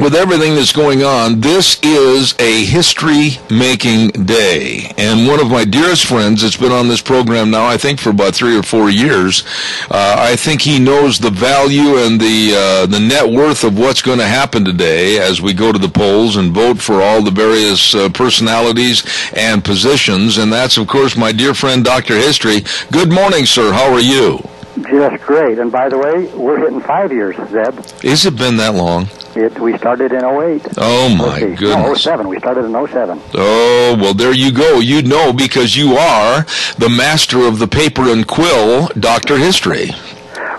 with everything that's going on, this is a history making day. And one of my dearest friends that's been on this program now, I think for about three or four years, uh, I think he knows the value and the, uh, the net worth of what's going to happen today as we go to the polls and vote for all the various uh, personalities and positions. And that's, of course, my dear friend, Dr. History. Good morning, sir. How are you? Just great. And by the way, we're hitting five years, Zeb. Has it been that long? It, we started in 08. Oh, my goodness. No, 07. We started in 07. Oh, well, there you go. You know because you are the master of the paper and quill, Dr. History.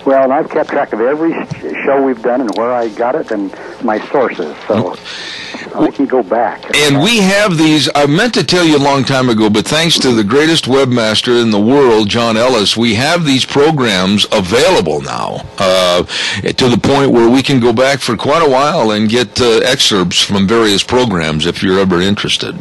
Well, and I've kept track of every show we've done and where I got it and my sources. So mm. We can go back. And we have these, I meant to tell you a long time ago, but thanks to the greatest webmaster in the world, John Ellis, we have these programs available now uh, to the point where we can go back for quite a while and get uh, excerpts from various programs if you're ever interested.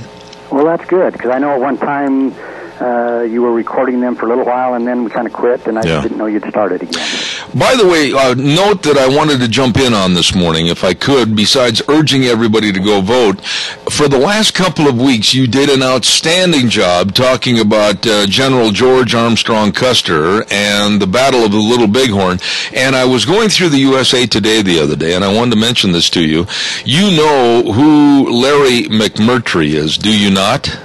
Well, that's good because I know at one time uh, you were recording them for a little while, and then we kind of quit, and I yeah. didn't know you'd started again. By the way, uh, note that I wanted to jump in on this morning, if I could, besides urging everybody to go vote. For the last couple of weeks, you did an outstanding job talking about uh, General George Armstrong Custer and the Battle of the Little Bighorn. And I was going through the USA Today the other day, and I wanted to mention this to you. You know who Larry McMurtry is, do you not?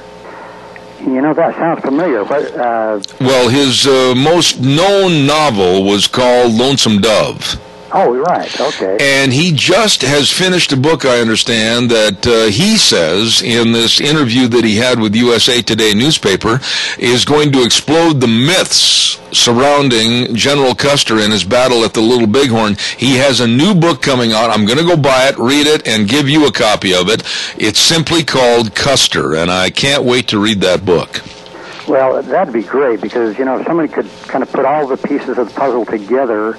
You know, that sounds familiar. What, uh... Well, his uh, most known novel was called Lonesome Dove. Oh, right. Okay. And he just has finished a book, I understand, that uh, he says in this interview that he had with USA Today newspaper is going to explode the myths surrounding General Custer and his battle at the Little Bighorn. He has a new book coming out. I'm going to go buy it, read it, and give you a copy of it. It's simply called Custer, and I can't wait to read that book. Well, that'd be great because, you know, if somebody could kind of put all the pieces of the puzzle together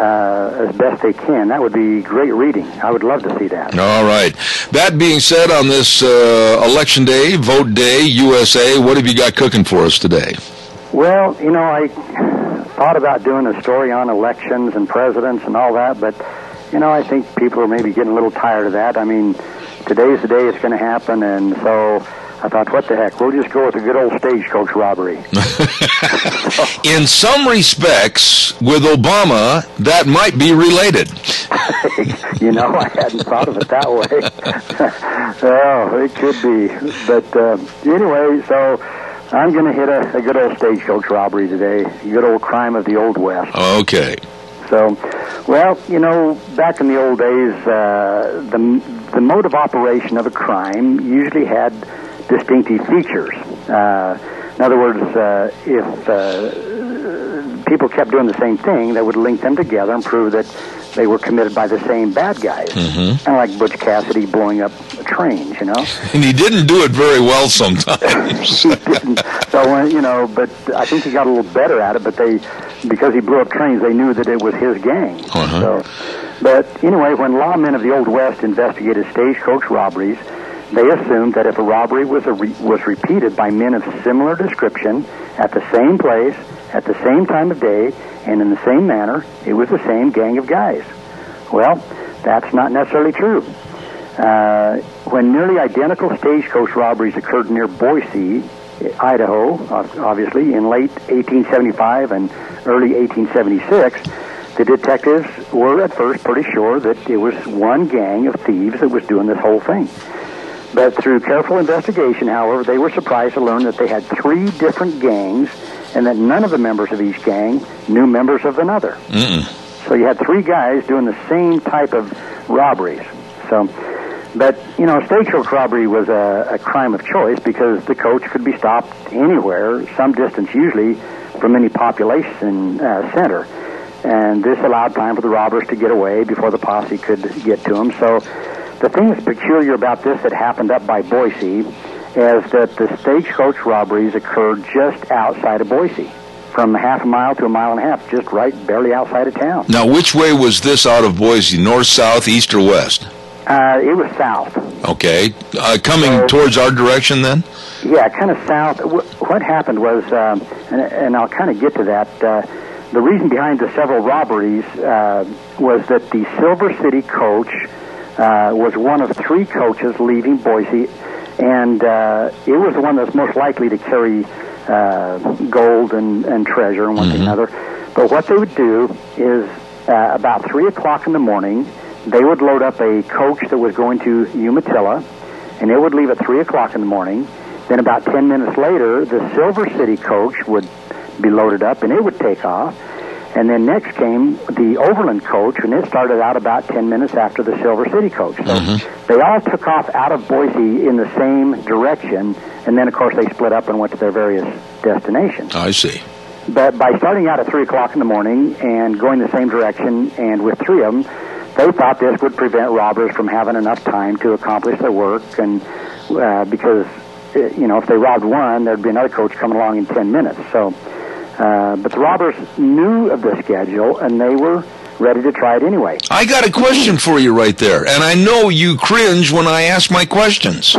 uh, as best they can. That would be great reading. I would love to see that. All right. That being said, on this uh, election day, vote day, USA, what have you got cooking for us today? Well, you know, I thought about doing a story on elections and presidents and all that, but you know, I think people are maybe getting a little tired of that. I mean, today's the day it's going to happen, and so I thought, what the heck? We'll just go with a good old stagecoach robbery. In some respects, with Obama, that might be related. you know, I hadn't thought of it that way. oh, it could be. But uh, anyway, so I'm going to hit a, a good old stagecoach robbery today. A good old crime of the Old West. Okay. So, well, you know, back in the old days, uh, the the mode of operation of a crime usually had distinctive features. Uh, in other words, uh, if uh, people kept doing the same thing, that would link them together and prove that they were committed by the same bad guys. Mm-hmm. Kind of like Butch Cassidy blowing up trains, you know. And he didn't do it very well sometimes. he didn't. So uh, you know, but I think he got a little better at it. But they, because he blew up trains, they knew that it was his gang. Uh-huh. So, but anyway, when lawmen of the Old West investigated stagecoach robberies they assumed that if a robbery was, a re- was repeated by men of similar description at the same place, at the same time of day, and in the same manner, it was the same gang of guys. Well, that's not necessarily true. Uh, when nearly identical stagecoach robberies occurred near Boise, Idaho, obviously, in late 1875 and early 1876, the detectives were at first pretty sure that it was one gang of thieves that was doing this whole thing. But through careful investigation, however, they were surprised to learn that they had three different gangs and that none of the members of each gang knew members of another. Mm-mm. So you had three guys doing the same type of robberies. So, but you know, stagecoach robbery was a, a crime of choice because the coach could be stopped anywhere, some distance usually from any population uh, center, and this allowed time for the robbers to get away before the posse could get to them. So the thing that's peculiar about this that happened up by Boise is that the stagecoach robberies occurred just outside of Boise, from half a mile to a mile and a half, just right barely outside of town. Now, which way was this out of Boise? North, south, east, or west? Uh, it was south. Okay, uh, coming So- towards our direction then. Yeah, kind of south. Wh- What happened was, um, and, and I'll kind of get to that. Uh, the reason behind the several robberies uh, was that the Silver City coach uh, was one of three coaches leaving Boise, and uh, it was the one that's most likely to carry uh, gold and, and treasure and one thing and another. But what they would do is, uh, about three o'clock in the morning, they would load up a coach that was going to Umatilla, and it would leave at three o'clock in the morning. Then about 10 minutes later, the Silver City coach would be loaded up and it would take off. And then next came the Overland coach, and it started out about 10 minutes after the Silver City coach. So they all took off out of Boise in the same direction, and then, of course, they split up and went to their various destinations. I see. But by starting out at 3 o'clock in the morning and going the same direction, and with three of them, they thought this would prevent robbers from having enough time to accomplish their work, and uh, because, uh, you know, if they robbed one, there'd be another coach coming along in 10 minutes. So, uh, but the robbers knew of the schedule, and they were ready to try it anyway. I got a question for you right there, and I know you cringe when I ask my questions.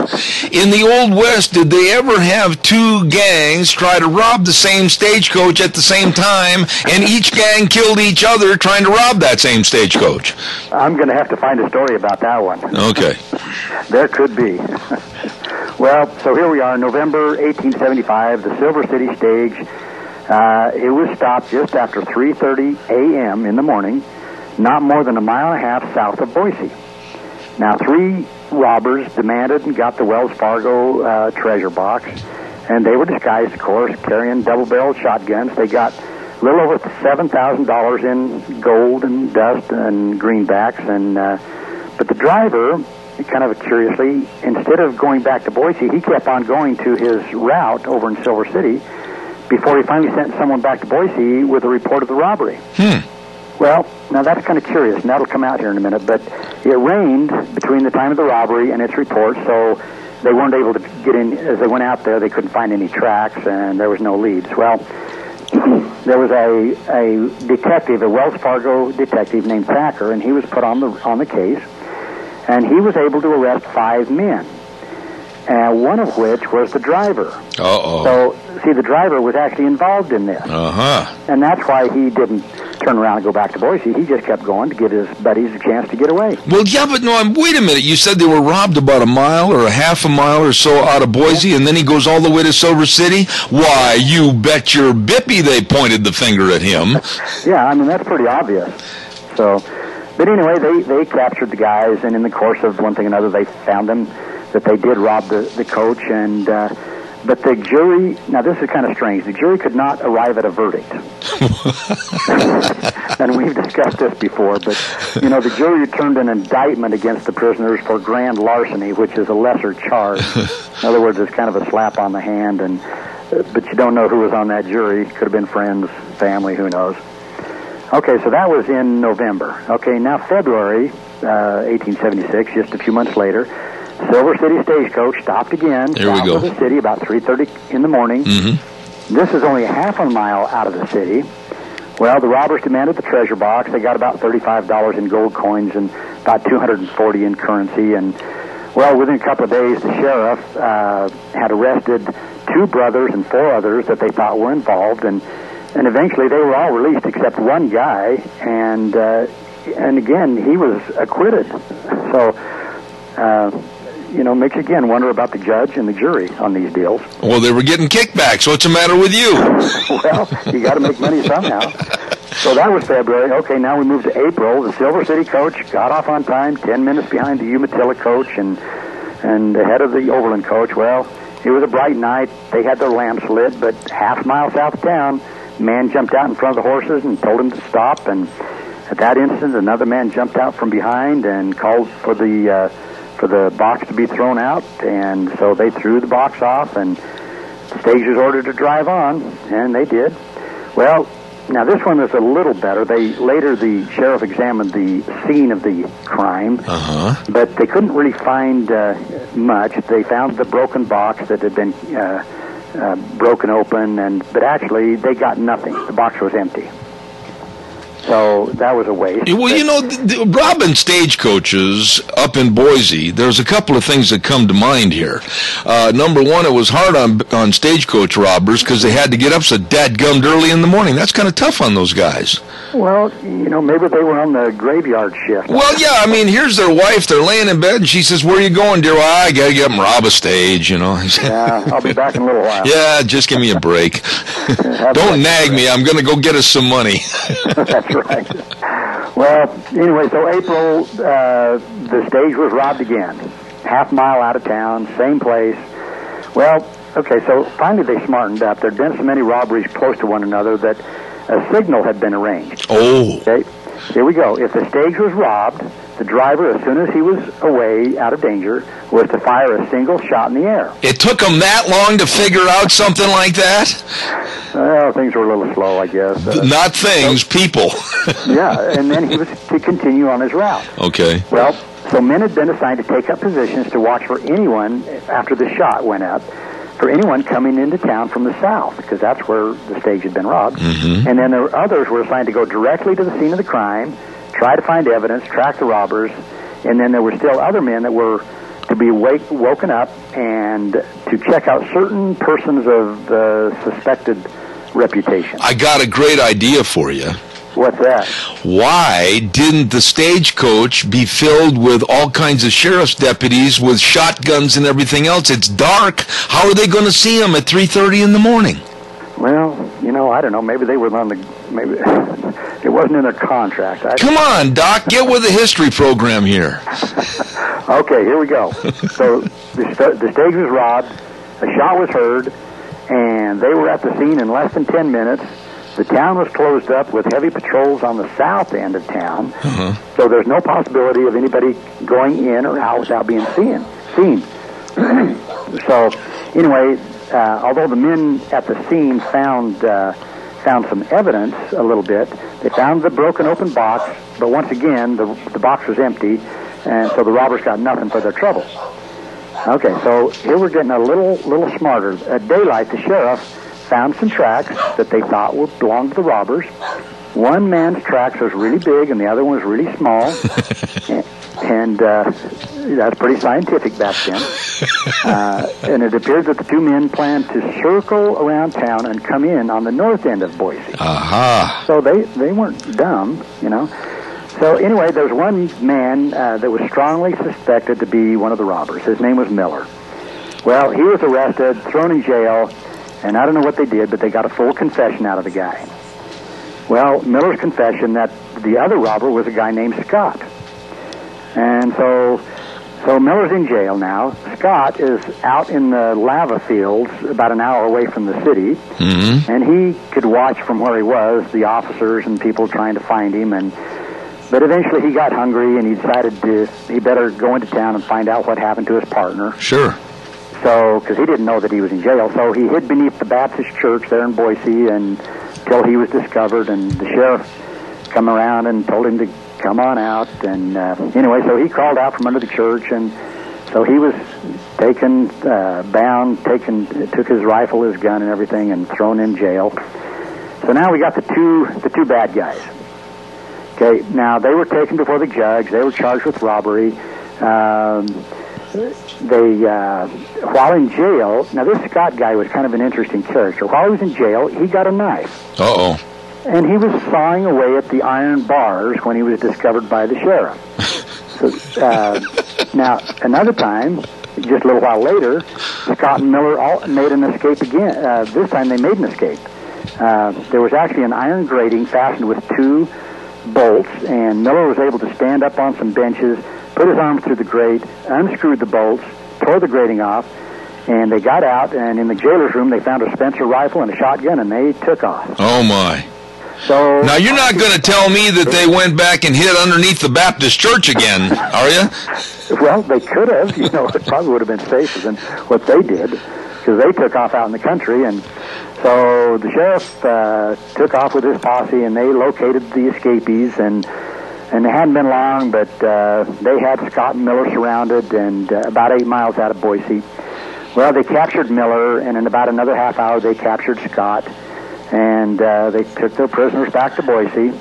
In the Old West, did they ever have two gangs try to rob the same stagecoach at the same time, and each gang killed each other trying to rob that same stagecoach? I'm going to have to find a story about that one. Okay. There could be. well, so here we are, November 1875, the Silver City stage. Uh, it was stopped just after 3:30 a.m. in the morning, not more than a mile and a half south of Boise. Now, three robbers demanded and got the Wells Fargo uh, treasure box, and they were disguised, of course, carrying double-barreled shotguns. They got a little over seven thousand dollars in gold and dust and greenbacks, and uh, but the driver, kind of curiously, instead of going back to Boise, he kept on going to his route over in Silver City before he finally sent someone back to Boise with a report of the robbery. Hmm. Well, now that's kind of curious, and that'll come out here in a minute. But it rained between the time of the robbery and its report, so they weren't able to get in. As they went out there, they couldn't find any tracks, and there was no leads. Well, there was a a detective, a Wells Fargo detective named Thacker, and he was put on the on the case, and he was able to arrest five men, uh, one of which was the driver. Uh-oh. So, see, the driver was actually involved in this. Uh-huh. And that's why he didn't turn around and go back to Boise. He just kept going to give his buddies a chance to get away. Well, yeah, but no, I'm- wait a minute. You said they were robbed about a mile or a half a mile or so out of Boise, and then he goes all the way to Silver City? Why, you bet your bippy they pointed the finger at him. Yeah, I mean, that's pretty obvious. So, but anyway, they, they captured the guys, and in the course of one thing or another, they found them that they did rob the, the coach, and, uh, but the jury, now this is kind of strange, the jury could not arrive at a verdict. and we've discussed this before, but, you know, the jury turned an indictment against the prisoners for grand larceny, which is a lesser charge. In other words, it's kind of a slap on the hand, and, uh, but you don't know who was on that jury. Could have been friends, family, who knows. Okay, so that was in November. Okay, now February uh, 1876, just a few months later, Silver City Stagecoach stopped again There we go. of the city about 3:30 in the morning. Mm-hmm. This is only a half a mile out of the city. Well, the robbers demanded the treasure box. They got about thirty-five dollars in gold coins and about two hundred and forty in currency. And well, within a couple of days, the sheriff uh, had arrested two brothers and four others that they thought were involved, and and eventually they were all released except one guy. And uh, and again, he was acquitted. So. Uh, you know, makes you again wonder about the judge and the jury on these deals. Well, they were getting kickbacks. What's the matter with you? well, you got to make money somehow. So that was February. Okay, now we move to April. The Silver City coach got off on time, ten minutes behind the Umatilla coach, and and ahead of the Overland coach. Well, it was a bright night. They had their lamps lit, but half mile south of town, a man jumped out in front of the horses and told him to stop. And at that instant, another man jumped out from behind and called for the uh, for the box to be thrown out. And so they threw the box off and the stage was ordered to drive on, and they did. Well, now this one is a little better. They later the sheriff examined the scene of the crime, Uh-huh. but they couldn't really find uh, much. They found the broken box that had been uh, uh, broken open, and but actually they got nothing. The box was empty. So that was a waste. Well, you know, the, the, robbing stagecoaches up in Boise, there's a couple of things that come to mind here. Uh, number one, it was hard on on stagecoach robbers because they had to get up so dead dadgummed early in the morning. That's kind of tough on those guys. Well, you know, maybe they were on the graveyard shift. Well, yeah, I mean, here's their wife. They're laying in bed, and she says, "Where are you going, dear?" Well, I gotta get up and rob a stage, you know. yeah, I'll be back in a little while. yeah, just give me a break. Don't nag me. I'm gonna go get us some money. That's right. Well, anyway, so April, uh, the stage was robbed again. Half mile out of town, same place. Well, okay, so finally they smartened up. There'd been so many robberies close to one another that a signal had been arranged. Oh. Okay, here we go. If the stage was robbed, the driver, as soon as he was away, out of danger, was to fire a single shot in the air. It took them that long to figure out something like that? Well, things were a little slow, I guess. Uh, Not things, so, people. yeah, and then he was to continue on his route. Okay. Well, so men had been assigned to take up positions to watch for anyone after the shot went up for anyone coming into town from the south, because that's where the stage had been robbed. Mm-hmm. And then there were others were assigned to go directly to the scene of the crime, try to find evidence, track the robbers, and then there were still other men that were to be wake, woken up and to check out certain persons of the suspected reputation. I got a great idea for you. What's that? Why didn't the stagecoach be filled with all kinds of sheriff's deputies with shotguns and everything else? It's dark. How are they going to see them at 3:30 in the morning? Well, you know, I don't know. Maybe they were on the maybe it wasn't in their contract. I, Come on, Doc, get with the history program here. okay, here we go. so the, st- the stage was robbed, a shot was heard, and they were at the scene in less than 10 minutes. The town was closed up with heavy patrols on the south end of town, uh-huh. so there's no possibility of anybody going in or out without being seen. Seen. so, anyway, uh, although the men at the scene found uh, found some evidence a little bit, they found the broken open box, but once again, the the box was empty, and so the robbers got nothing for their trouble. Okay, so here we're getting a little little smarter. At daylight, the sheriff found some tracks that they thought would belong to the robbers. One man's tracks was really big, and the other one was really small. and uh, that's pretty scientific back then. Uh, and it appears that the two men planned to circle around town and come in on the north end of Boise. Aha. So they they weren't dumb, you know. So anyway, there was one man uh, that was strongly suspected to be one of the robbers. His name was Miller. Well, he was arrested, thrown in jail, and I don't know what they did, but they got a full confession out of the guy. Well, Miller's confession that the other robber was a guy named Scott. And so, so Miller's in jail now. Scott is out in the lava fields about an hour away from the city, mm-hmm. and he could watch from where he was the officers and people trying to find him. And but eventually he got hungry and he decided to he better go into town and find out what happened to his partner. Sure. So, because he didn't know that he was in jail, so he hid beneath the Baptist church there in Boise and until he was discovered, and the sheriff come around and told him to come on out. And uh, anyway, so he crawled out from under the church, and so he was taken, uh, bound, taken, took his rifle, his gun, and everything, and thrown in jail. So now we got the two, the two bad guys. Okay, now they were taken before the judge. They were charged with robbery. Um, they, uh, while in jail, now this Scott guy was kind of an interesting character. While he was in jail, he got a knife. Oh. And he was sawing away at the iron bars when he was discovered by the sheriff. so, uh, now, another time, just a little while later, Scott and Miller all made an escape again. Uh, this time they made an escape. Uh, there was actually an iron grating fastened with two bolts, and Miller was able to stand up on some benches, put his arm through the grate, unscrewed the bolts, tore the grating off, and they got out. And in the jailer's room, they found a Spencer rifle and a shotgun, and they took off. Oh my! So now you're not going to tell me that they went back and hid underneath the Baptist church again, are you? Well, they could have. You know, it probably would have been safer than what they did because they took off out in the country and. So the sheriff uh, took off with his posse, and they located the escapees, and and it hadn't been long, but uh, they had Scott and Miller surrounded, and uh, about eight miles out of Boise. Well, they captured Miller, and in about another half hour, they captured Scott, and uh, they took their prisoners back to Boise.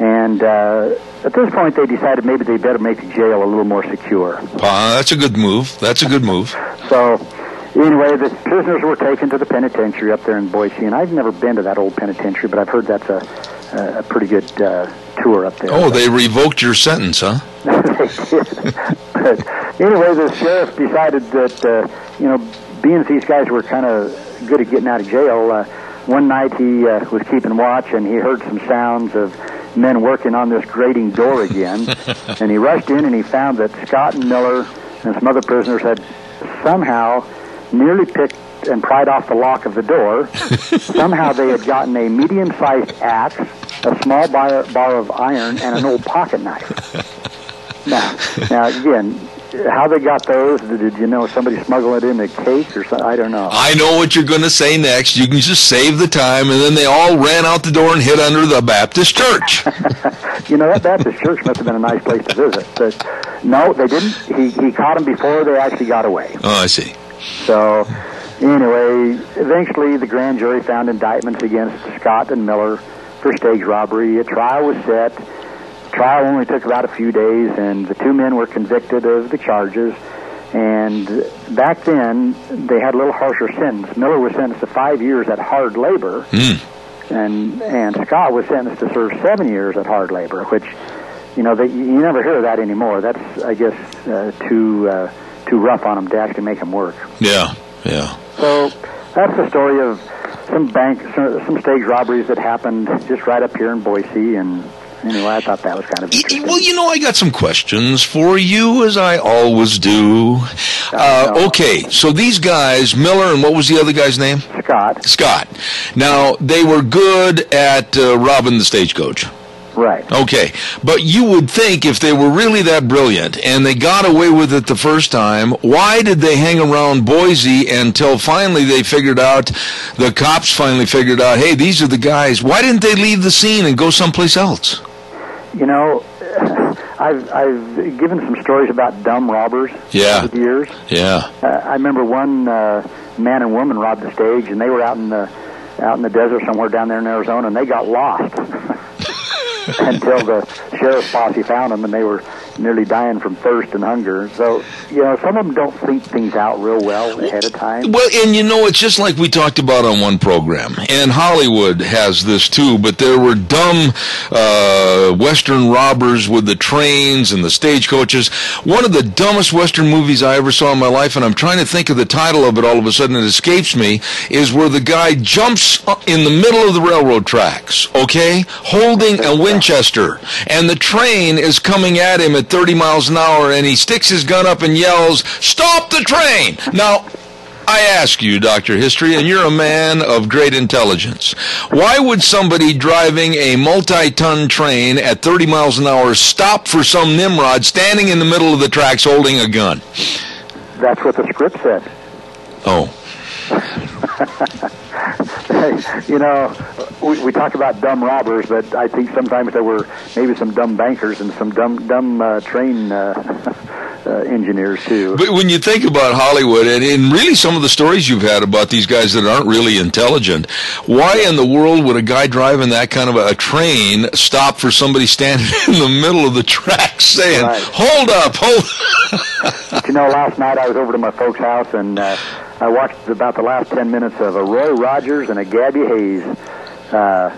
And uh, at this point, they decided maybe they better make the jail a little more secure. Uh, that's a good move. That's a good move. So, anyway, the prisoners were taken to the penitentiary up there in Boise, and I've never been to that old penitentiary, but I've heard that's a, a pretty good uh, tour up there. Oh, they revoked your sentence, huh? they did. but anyway, the sheriff decided that, uh, you know, being these guys were kind of good at getting out of jail, uh, one night he uh, was keeping watch and he heard some sounds of men working on this grating door again. and he rushed in and he found that Scott and Miller and some other prisoners had somehow nearly picked and pried off the lock of the door. somehow they had gotten a medium-sized axe, a small bar, bar of iron, and an old pocket knife. Now, now again, how they got those? Did you know somebody smuggled it in a cake or something? I don't know. I know what you're going to say next. You can just save the time, and then they all ran out the door and hid under the Baptist church. you know that Baptist church must have been a nice place to visit. But no, they didn't. He he caught them before they actually got away. Oh, I see. So anyway, eventually the grand jury found indictments against Scott and Miller for stage robbery. A trial was set trial only took about a few days, and the two men were convicted of the charges. And back then, they had a little harsher sentence. Miller was sentenced to five years at hard labor, mm. and and Scott was sentenced to serve seven years at hard labor, which, you know, they, you never hear of that anymore. That's, I guess, uh, too uh, too rough on them to actually make them work. Yeah, yeah. So that's the story of some bank, some stage robberies that happened just right up here in Boise, and anyway, I thought that was kind of interesting. Well, you know, I got some questions for you, as I always do. Uh, okay, so these guys, Miller and what was the other guy's name? Scott. Scott. Now, they were good at uh, robbing the stagecoach. Right. Okay. But you would think if they were really that brilliant and they got away with it the first time, why did they hang around Boise until finally they figured out, the cops finally figured out, hey, these are the guys. Why didn't they leave the scene and go someplace else? You know, I've I've given some stories about dumb robbers yeah. over the years. Yeah. Uh, I remember one uh, man and woman robbed the stage, and they were out in the out in the desert somewhere down there in Arizona, and they got lost until the sheriff's posse found them, and they were nearly dying from thirst and hunger. So, you know, some of them don't think things out real well ahead of time. Well, and you know, it's just like we talked about on one program, and Hollywood has this too, but there were dumb uh, Western robbers with the trains and the stagecoaches. One of the dumbest Western movies I ever saw in my life, and I'm trying to think of the title of it all of a sudden, it escapes me, is where the guy jumps in the middle of the railroad tracks, okay, holding a Winchester, and the train is coming at him at 30 miles an hour, and he sticks his gun up and yells, Stop the train! Now, I ask you, Dr. History, and you're a man of great intelligence. Why would somebody driving a multi-ton train at 30 miles an hour stop for some Nimrod standing in the middle of the tracks holding a gun? That's what the script said. Oh. You know, we, we talk about dumb robbers, but I think sometimes there were maybe some dumb bankers and some dumb dumb uh, train uh, uh, engineers too. But when you think about Hollywood, and, and really some of the stories you've had about these guys that aren't really intelligent, why in the world would a guy driving that kind of a, a train stop for somebody standing in the middle of the track saying, Right. "Hold up, hold"? You know, last night I was over to my folks' house and uh, I watched about the last ten minutes of a Roy Rogers and a Gabby Hayes uh,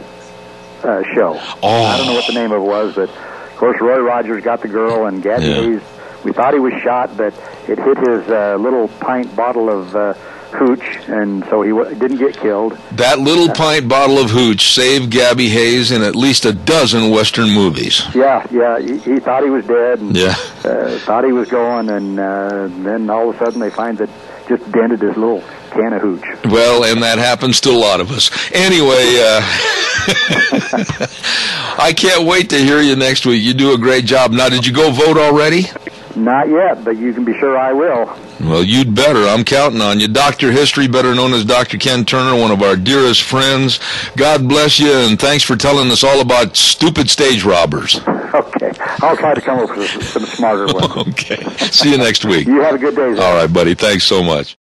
uh, show. Oh. I don't know what the name of it was, but of course Roy Rogers got the girl and Gabby Yeah. Hayes. We thought he was shot, but it hit his uh, little pint bottle of uh, hooch, and so he w- didn't get killed. That little pint bottle of hooch saved Gabby Hayes in at least a dozen Western movies. Yeah, yeah. He, he thought he was dead, and Yeah. uh, thought he was going, and uh, then all of a sudden they find that just dented his little can of hooch. Well, and that happens to a lot of us. Anyway, uh, I can't wait to hear you next week. You do a great job. Now, did you go vote already? Not yet, but you can be sure I will. Well, you'd better. I'm counting on you. Dr. History, better known as Dr. Ken Turner, one of our dearest friends. God bless you, and thanks for telling us all about stupid stage robbers. Okay, I'll try to come up with some smarter ones. Okay. See you next week. You have a good day. Zach. All right, buddy. Thanks so much.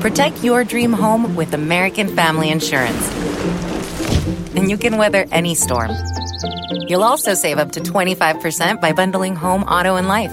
Protect your dream home with American Family Insurance. And you can weather any storm. You'll also save up to 25% by bundling home, auto, and life.